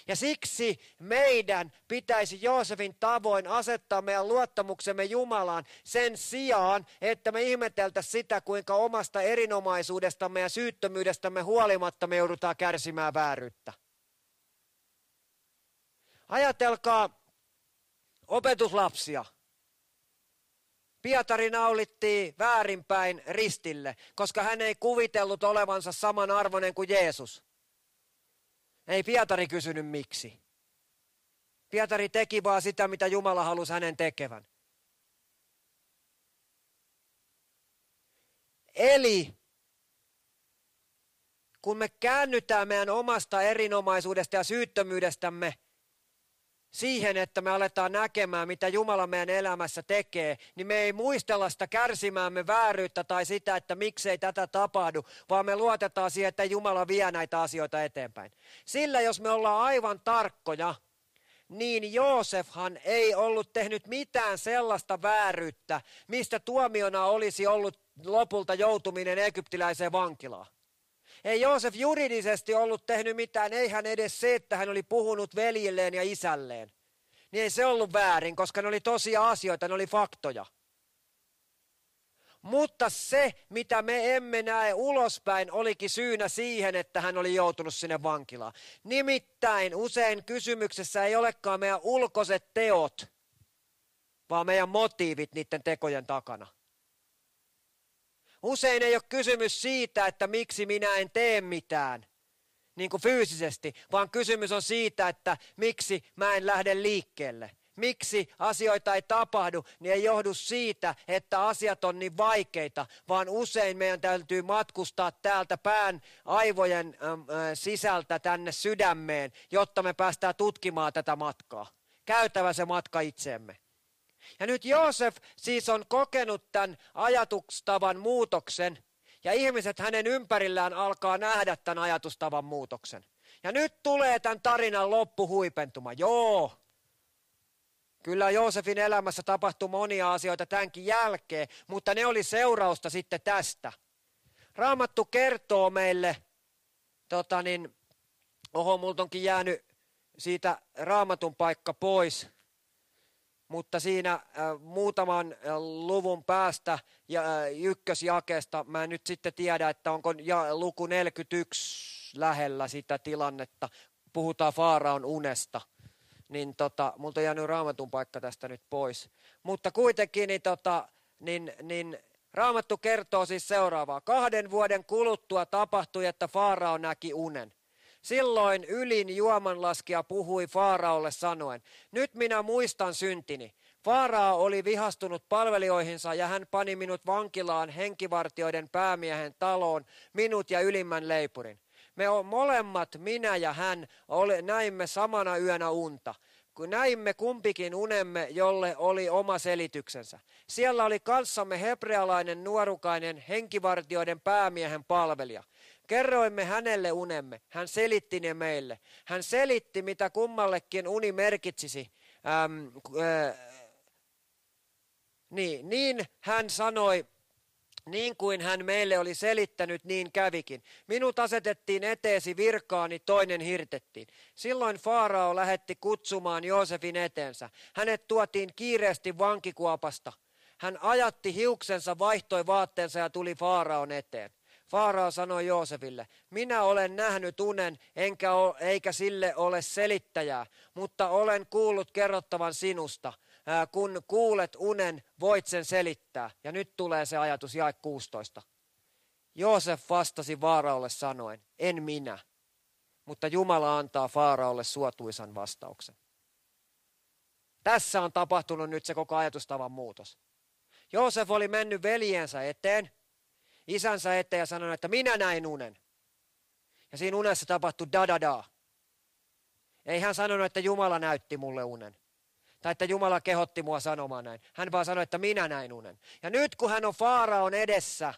Ja siksi meidän pitäisi Joosefin tavoin asettaa meidän luottamuksemme Jumalaan sen sijaan, että me ihmeteltäisiin sitä, kuinka omasta erinomaisuudestamme ja syyttömyydestämme huolimatta me joudutaan kärsimään vääryyttä. Ajatelkaa opetuslapsia. Pietari naulittiin väärinpäin ristille, koska hän ei kuvitellut olevansa saman arvoinen kuin Jeesus. Ei Pietari kysynyt miksi. Pietari teki vaan sitä, mitä Jumala halusi hänen tekevän. Eli kun me käännytään meidän omasta erinomaisuudesta ja syyttömyydestämme siihen, että me aletaan näkemään, mitä Jumala meidän elämässä tekee, niin me ei muistella sitä kärsimäämme vääryyttä tai sitä, että miksei tätä tapahdu, vaan me luotetaan siihen, että Jumala vie näitä asioita eteenpäin. Sillä jos me ollaan aivan tarkkoja, niin Joosefhan ei ollut tehnyt mitään sellaista vääryyttä, mistä tuomiona olisi ollut lopulta joutuminen egyptiläiseen vankilaan. Ei Joosef juridisesti ollut tehnyt mitään, ei hän edes se, että hän oli puhunut veljilleen ja isälleen. Niin ei se ollut väärin, koska ne oli tosia asioita, ne oli faktoja. Mutta se, mitä me emme näe ulospäin, olikin syynä siihen, että hän oli joutunut sinne vankilaan. Nimittäin usein kysymyksessä ei olekaan meidän ulkoiset teot, vaan meidän motiivit niiden tekojen takana. Usein ei ole kysymys siitä, että miksi minä en tee mitään, niin kuin fyysisesti, vaan kysymys on siitä, että miksi mä en lähde liikkeelle. Miksi asioita ei tapahdu, niin ei johdu siitä, että asiat on niin vaikeita, vaan usein meidän täytyy matkustaa täältä pään aivojen sisältä tänne sydämeen, jotta me päästään tutkimaan tätä matkaa. Käytävä se matka itseemme. Ja nyt Joosef siis on kokenut tämän ajatustavan muutoksen, ja ihmiset hänen ympärillään alkaa nähdä tämän ajatustavan muutoksen. Ja nyt tulee tämän tarinan loppuhuipentuma. Joo, Kyllä Joosefin elämässä tapahtui monia asioita tämänkin jälkeen, mutta ne oli seurausta sitten tästä. Raamattu kertoo meille, tota niin, oho, multa onkin jäänyt siitä raamatun paikka pois, mutta siinä äh, muutaman äh, luvun päästä ja äh, ykkösjakeesta mä en nyt sitten tiedä, että onko ja, luku 41 lähellä sitä tilannetta. Puhutaan Faaraon unesta. Niin tota, multa on jäänyt raamatun paikka tästä nyt pois. Mutta kuitenkin niin, tota, niin, niin Raamattu kertoo siis seuraavaa. Kahden vuoden kuluttua tapahtui, että Faarao näki unen. Silloin ylin juomanlaskija puhui Faaraolle sanoen, nyt minä muistan syntini. Faaraa oli vihastunut palvelijoihinsa ja hän pani minut vankilaan henkivartioiden päämiehen taloon, minut ja ylimmän leipurin. Me molemmat, minä ja hän, näimme samana yönä unta kun näimme kumpikin unemme, jolle oli oma selityksensä. Siellä oli kanssamme hebrealainen nuorukainen henkivartioiden päämiehen palvelija. Kerroimme hänelle unemme. Hän selitti ne meille. Hän selitti, mitä kummallekin uni merkitsisi. Ähm, äh, niin, niin hän sanoi, niin kuin hän meille oli selittänyt, niin kävikin. Minut asetettiin eteesi virkaani, toinen hirtettiin. Silloin Faarao lähetti kutsumaan Joosefin eteensä. Hänet tuotiin kiireesti vankikuopasta. Hän ajatti hiuksensa, vaihtoi vaatteensa ja tuli Faaraon eteen. Faarao sanoi Joosefille, minä olen nähnyt unen, enkä ole, eikä sille ole selittäjää, mutta olen kuullut kerrottavan sinusta – kun kuulet unen, voit sen selittää. Ja nyt tulee se ajatus, jae 16. Joosef vastasi Faaraolle sanoen, en minä, mutta Jumala antaa Faaraolle suotuisan vastauksen. Tässä on tapahtunut nyt se koko ajatustavan muutos. Joosef oli mennyt veljensä eteen, isänsä eteen ja sanonut, että minä näin unen. Ja siinä unessa tapahtui da da da. Ei hän sanonut, että Jumala näytti mulle unen. Tai että Jumala kehotti mua sanomaan näin. Hän vaan sanoi, että minä näin unen. Ja nyt kun hän on Faaraon edessä,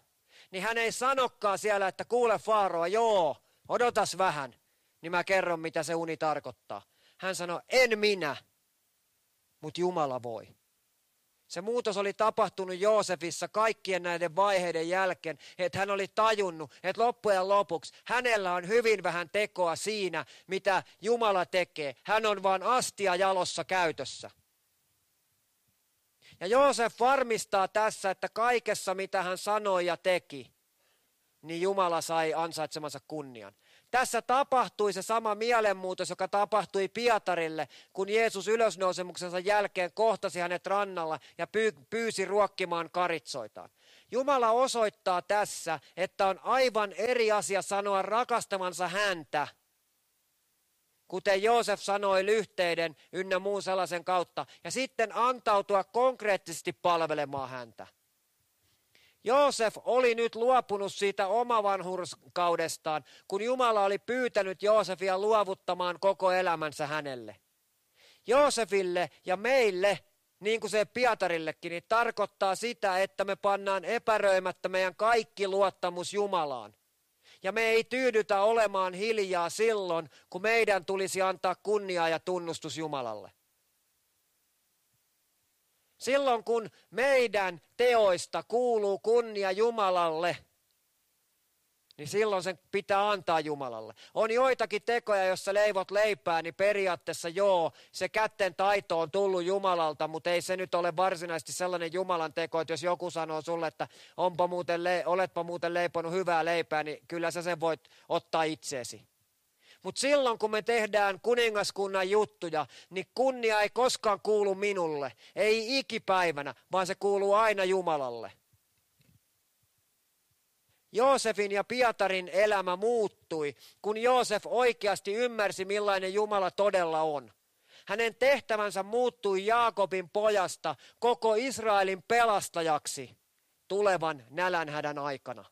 niin hän ei sanokaan siellä, että kuule Faaroa, joo, odotas vähän, niin mä kerron, mitä se uni tarkoittaa. Hän sanoi, en minä, mutta Jumala voi. Se muutos oli tapahtunut Joosefissa kaikkien näiden vaiheiden jälkeen, että hän oli tajunnut, että loppujen lopuksi hänellä on hyvin vähän tekoa siinä, mitä Jumala tekee. Hän on vain astia jalossa käytössä. Ja Joosef varmistaa tässä, että kaikessa mitä hän sanoi ja teki, niin Jumala sai ansaitsemansa kunnian. Tässä tapahtui se sama mielenmuutos, joka tapahtui Pietarille, kun Jeesus ylösnousemuksensa jälkeen kohtasi hänet rannalla ja pyysi ruokkimaan karitsoitaan. Jumala osoittaa tässä, että on aivan eri asia sanoa rakastamansa häntä, kuten Joosef sanoi lyhteiden ynnä muun sellaisen kautta, ja sitten antautua konkreettisesti palvelemaan häntä. Joosef oli nyt luopunut siitä omavanhurskaudestaan, kun Jumala oli pyytänyt Joosefia luovuttamaan koko elämänsä hänelle. Joosefille ja meille, niin kuin se Pietarillekin, niin tarkoittaa sitä, että me pannaan epäröimättä meidän kaikki luottamus Jumalaan. Ja me ei tyydytä olemaan hiljaa silloin, kun meidän tulisi antaa kunniaa ja tunnustus Jumalalle. Silloin kun meidän teoista kuuluu kunnia Jumalalle, niin silloin sen pitää antaa Jumalalle. On joitakin tekoja, jossa leivot leipää, niin periaatteessa joo, se kätten taito on tullut Jumalalta, mutta ei se nyt ole varsinaisesti sellainen Jumalan teko, että jos joku sanoo sulle, että onpa muuten, oletpa muuten leiponut hyvää leipää, niin kyllä sä sen voit ottaa itseesi. Mutta silloin kun me tehdään kuningaskunnan juttuja, niin kunnia ei koskaan kuulu minulle. Ei ikipäivänä, vaan se kuuluu aina Jumalalle. Joosefin ja Pietarin elämä muuttui, kun Joosef oikeasti ymmärsi, millainen Jumala todella on. Hänen tehtävänsä muuttui Jaakobin pojasta koko Israelin pelastajaksi tulevan nälänhädän aikana.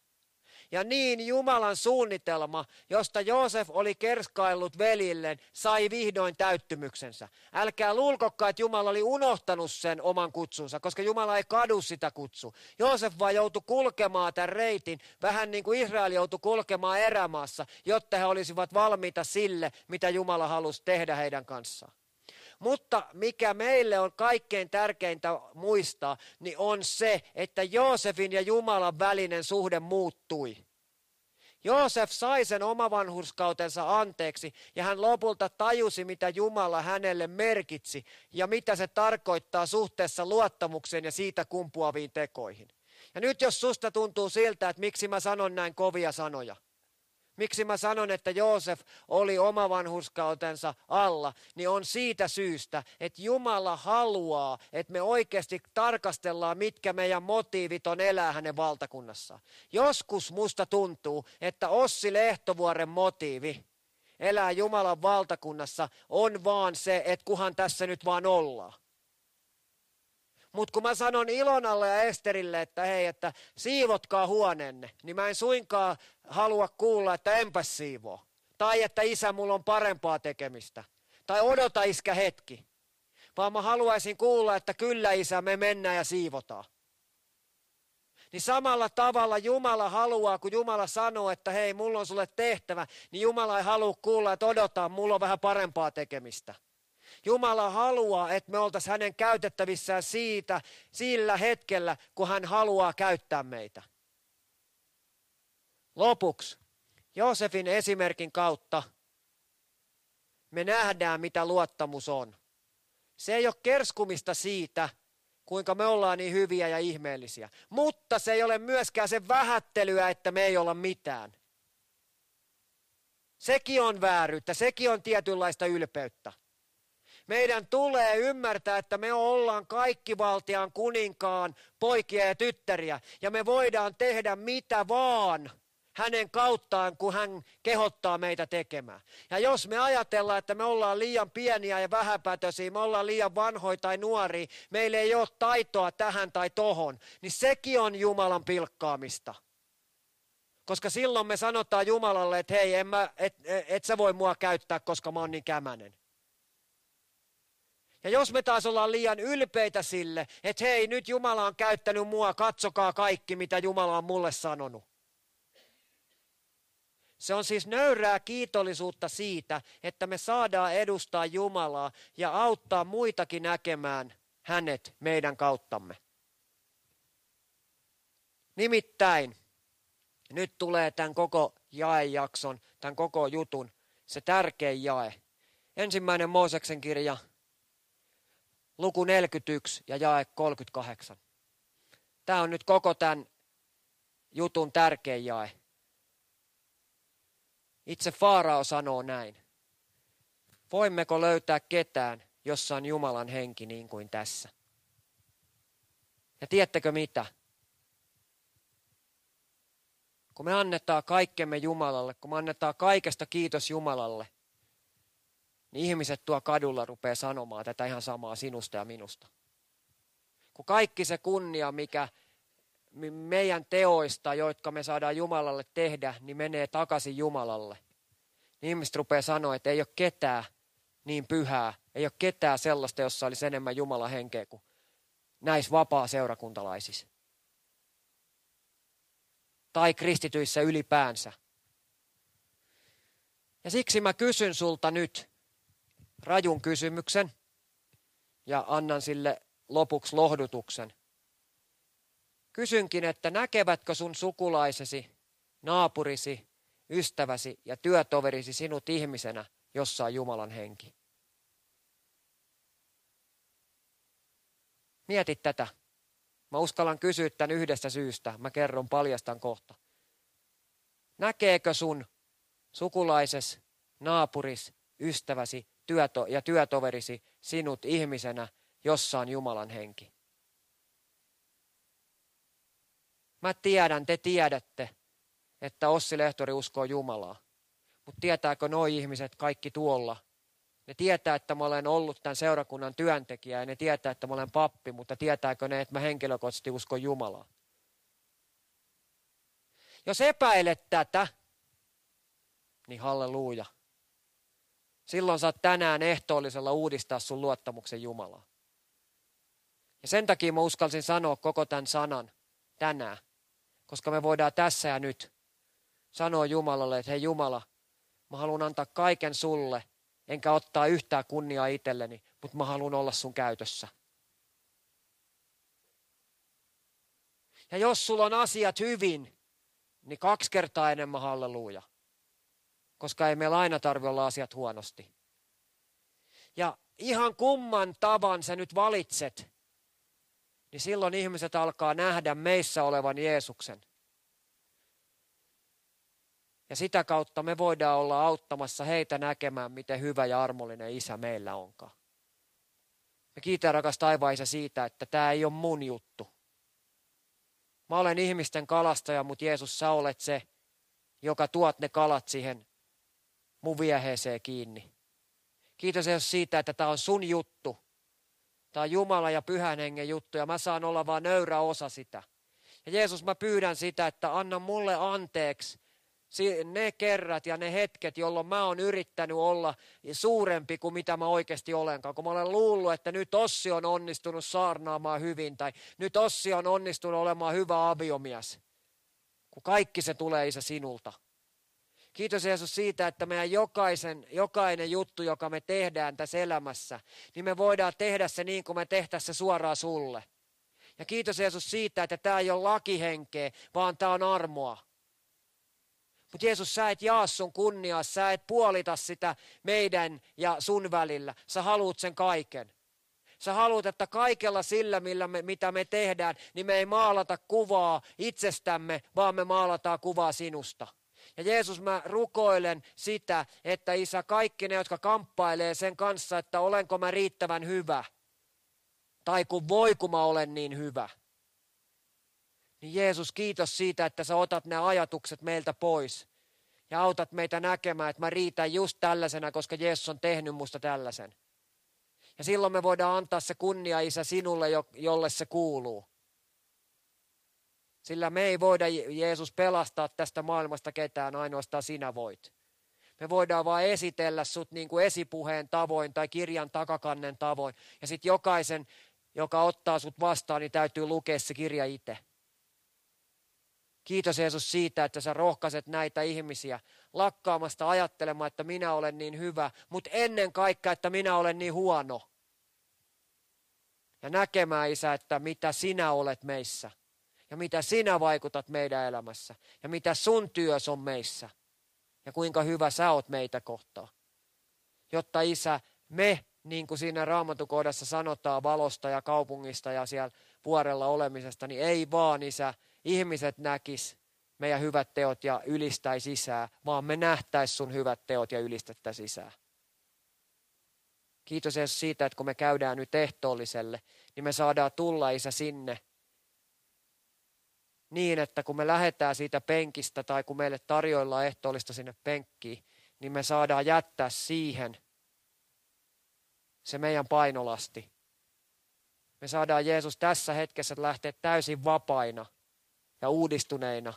Ja niin Jumalan suunnitelma, josta Joosef oli kerskaillut velilleen, sai vihdoin täyttymyksensä. Älkää luulkokaan, että Jumala oli unohtanut sen oman kutsunsa, koska Jumala ei kadu sitä kutsu. Joosef vaan joutui kulkemaan tämän reitin, vähän niin kuin Israel joutui kulkemaan erämaassa, jotta he olisivat valmiita sille, mitä Jumala halusi tehdä heidän kanssaan. Mutta mikä meille on kaikkein tärkeintä muistaa, niin on se, että Joosefin ja Jumalan välinen suhde muuttui. Joosef sai sen omavanhurskautensa anteeksi ja hän lopulta tajusi, mitä Jumala hänelle merkitsi ja mitä se tarkoittaa suhteessa luottamukseen ja siitä kumpuaviin tekoihin. Ja nyt jos susta tuntuu siltä, että miksi mä sanon näin kovia sanoja – Miksi mä sanon, että Joosef oli oma vanhurskautensa alla, niin on siitä syystä, että Jumala haluaa, että me oikeasti tarkastellaan, mitkä meidän motiivit on elää hänen valtakunnassa. Joskus musta tuntuu, että Ossi Lehtovuoren motiivi elää Jumalan valtakunnassa on vaan se, että kuhan tässä nyt vaan ollaan. Mutta kun mä sanon Ilonalle ja Esterille, että hei, että siivotkaa huoneenne, niin mä en suinkaan halua kuulla, että enpäs siivoo. Tai että isä, mulla on parempaa tekemistä. Tai odota iskä hetki. Vaan mä haluaisin kuulla, että kyllä isä, me mennään ja siivotaan. Niin samalla tavalla Jumala haluaa, kun Jumala sanoo, että hei, mulla on sulle tehtävä, niin Jumala ei halua kuulla, että odota, mulla on vähän parempaa tekemistä. Jumala haluaa, että me oltaisiin hänen käytettävissään siitä, sillä hetkellä, kun hän haluaa käyttää meitä. Lopuksi, Joosefin esimerkin kautta me nähdään, mitä luottamus on. Se ei ole kerskumista siitä, kuinka me ollaan niin hyviä ja ihmeellisiä. Mutta se ei ole myöskään se vähättelyä, että me ei olla mitään. Sekin on vääryyttä, sekin on tietynlaista ylpeyttä. Meidän tulee ymmärtää, että me ollaan kaikki valtian kuninkaan poikia ja tyttäriä. Ja me voidaan tehdä mitä vaan hänen kauttaan, kun hän kehottaa meitä tekemään. Ja jos me ajatellaan, että me ollaan liian pieniä ja vähäpätöisiä, me ollaan liian vanhoja tai nuoria, meillä ei ole taitoa tähän tai tohon, niin sekin on Jumalan pilkkaamista. Koska silloin me sanotaan Jumalalle, että hei, en mä, et, et sä voi mua käyttää, koska mä oon niin kämänen. Ja jos me taas ollaan liian ylpeitä sille, että hei, nyt Jumala on käyttänyt mua, katsokaa kaikki, mitä Jumala on mulle sanonut. Se on siis nöyrää kiitollisuutta siitä, että me saadaan edustaa Jumalaa ja auttaa muitakin näkemään hänet meidän kauttamme. Nimittäin, nyt tulee tämän koko jaejakson, tämän koko jutun, se tärkein jae. Ensimmäinen Mooseksen kirja, luku 41 ja jae 38. Tämä on nyt koko tämän jutun tärkein jae. Itse Faarao sanoo näin. Voimmeko löytää ketään, jossa on Jumalan henki niin kuin tässä? Ja tiedättekö mitä? Kun me annetaan kaikkemme Jumalalle, kun me annetaan kaikesta kiitos Jumalalle, niin ihmiset tuo kadulla rupeaa sanomaan tätä ihan samaa sinusta ja minusta. Kun kaikki se kunnia, mikä meidän teoista, jotka me saadaan Jumalalle tehdä, niin menee takaisin Jumalalle. Niin ihmiset rupeaa sanoa, että ei ole ketään niin pyhää, ei ole ketään sellaista, jossa olisi enemmän Jumalan henkeä kuin näissä vapaa seurakuntalaisissa. Tai kristityissä ylipäänsä. Ja siksi mä kysyn sulta nyt rajun kysymyksen ja annan sille lopuksi lohdutuksen. Kysynkin, että näkevätkö sun sukulaisesi, naapurisi, ystäväsi ja työtoverisi sinut ihmisenä, jossa on Jumalan henki? Mieti tätä. Mä uskallan kysyä tämän yhdestä syystä. Mä kerron, paljastan kohta. Näkeekö sun sukulaises, naapuris, ystäväsi työto- ja työtoverisi sinut ihmisenä, jossa on Jumalan henki? Mä tiedän, te tiedätte, että Ossi Lehtori uskoo Jumalaa. Mutta tietääkö noi ihmiset kaikki tuolla? Ne tietää, että mä olen ollut tämän seurakunnan työntekijä ja ne tietää, että mä olen pappi, mutta tietääkö ne, että mä henkilökohtaisesti uskon Jumalaa? Jos epäilet tätä, niin halleluja. Silloin saat tänään ehtoollisella uudistaa sun luottamuksen Jumalaa. Ja sen takia mä uskalsin sanoa koko tämän sanan tänään koska me voidaan tässä ja nyt sanoa Jumalalle, että hei Jumala, mä haluan antaa kaiken sulle, enkä ottaa yhtään kunniaa itselleni, mutta mä haluan olla sun käytössä. Ja jos sulla on asiat hyvin, niin kaksi kertaa enemmän halleluja. Koska ei meillä aina tarvi olla asiat huonosti. Ja ihan kumman tavan sä nyt valitset, niin silloin ihmiset alkaa nähdä meissä olevan Jeesuksen. Ja sitä kautta me voidaan olla auttamassa heitä näkemään, miten hyvä ja armollinen isä meillä onkaan. Me kiitän rakas taivaisa siitä, että tämä ei ole mun juttu. Mä olen ihmisten kalastaja, mutta Jeesus, sä olet se, joka tuot ne kalat siihen mun vieheeseen kiinni. Kiitos Jeesus siitä, että tämä on sun juttu Tämä on Jumala ja pyhän hengen juttu ja mä saan olla vain nöyrä osa sitä. Ja Jeesus, mä pyydän sitä, että anna mulle anteeksi ne kerrat ja ne hetket, jolloin mä oon yrittänyt olla suurempi kuin mitä mä oikeasti olenkaan. Kun mä olen luullut, että nyt Ossi on onnistunut saarnaamaan hyvin tai nyt Ossi on onnistunut olemaan hyvä aviomies. Kun kaikki se tulee isä sinulta. Kiitos Jeesus siitä, että meidän jokaisen, jokainen juttu, joka me tehdään tässä elämässä, niin me voidaan tehdä se niin kuin me tehtäisiin se suoraan sulle. Ja kiitos Jeesus siitä, että tämä ei ole lakihenkeä, vaan tämä on armoa. Mutta Jeesus, sä et jaa sun kunniaa, sä et puolita sitä meidän ja sun välillä. Sä haluut sen kaiken. Sä haluat, että kaikella sillä, millä me, mitä me tehdään, niin me ei maalata kuvaa itsestämme, vaan me maalataan kuvaa sinusta. Ja Jeesus, mä rukoilen sitä, että Isä, kaikki ne, jotka kamppailee sen kanssa, että olenko mä riittävän hyvä, tai kun voi, kun mä olen niin hyvä. Niin Jeesus, kiitos siitä, että sä otat ne ajatukset meiltä pois. Ja autat meitä näkemään, että mä riitän just tällaisena, koska Jeesus on tehnyt musta tällaisen. Ja silloin me voidaan antaa se kunnia, Isä, sinulle, jolle se kuuluu. Sillä me ei voida, Jeesus, pelastaa tästä maailmasta ketään, ainoastaan sinä voit. Me voidaan vain esitellä sut niin kuin esipuheen tavoin tai kirjan takakannen tavoin. Ja sitten jokaisen, joka ottaa sut vastaan, niin täytyy lukea se kirja itse. Kiitos Jeesus siitä, että sä rohkaiset näitä ihmisiä lakkaamasta ajattelemaan, että minä olen niin hyvä, mutta ennen kaikkea, että minä olen niin huono. Ja näkemään, Isä, että mitä sinä olet meissä ja mitä sinä vaikutat meidän elämässä ja mitä sun työs on meissä ja kuinka hyvä sä oot meitä kohtaa. Jotta Isä, me, niin kuin siinä raamatukohdassa sanotaan valosta ja kaupungista ja siellä vuorella olemisesta, niin ei vaan Isä, ihmiset näkis meidän hyvät teot ja ylistäisi sisään, vaan me nähtäis sun hyvät teot ja ylistettä sisään. Kiitos Jeesus siitä, että kun me käydään nyt ehtoolliselle, niin me saadaan tulla Isä sinne niin, että kun me lähdetään siitä penkistä tai kun meille tarjoillaan ehtoollista sinne penkkiin, niin me saadaan jättää siihen se meidän painolasti. Me saadaan Jeesus tässä hetkessä lähteä täysin vapaina ja uudistuneina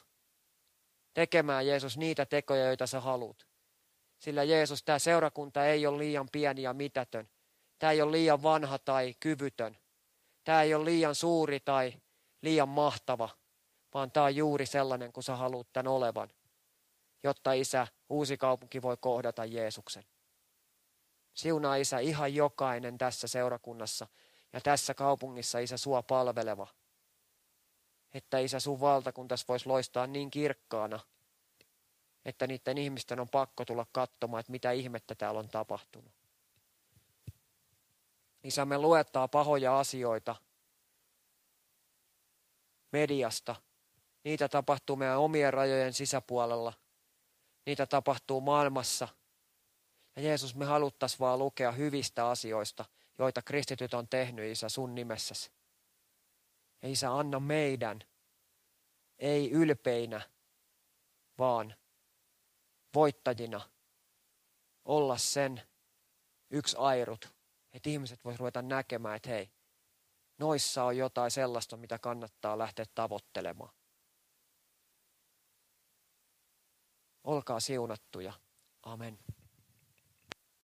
tekemään Jeesus niitä tekoja, joita sä haluat. Sillä Jeesus, tämä seurakunta ei ole liian pieni ja mitätön. Tämä ei ole liian vanha tai kyvytön. Tämä ei ole liian suuri tai liian mahtava, vaan tämä on juuri sellainen kuin sä haluat tämän olevan, jotta Isä, uusi kaupunki voi kohdata Jeesuksen. Siunaa Isä ihan jokainen tässä seurakunnassa ja tässä kaupungissa Isä sua palveleva. Että Isä sun valtakuntas voisi loistaa niin kirkkaana, että niiden ihmisten on pakko tulla katsomaan, että mitä ihmettä täällä on tapahtunut. Isä, me luettaa pahoja asioita mediasta. Niitä tapahtuu meidän omien rajojen sisäpuolella. Niitä tapahtuu maailmassa. Ja Jeesus, me haluttaisiin vaan lukea hyvistä asioista, joita kristityt on tehnyt, Isä, sun nimessäsi. Ja Isä, anna meidän, ei ylpeinä, vaan voittajina olla sen yksi airut, että ihmiset voisivat ruveta näkemään, että hei, noissa on jotain sellaista, mitä kannattaa lähteä tavoittelemaan. Olkaa siunattuja. Amen.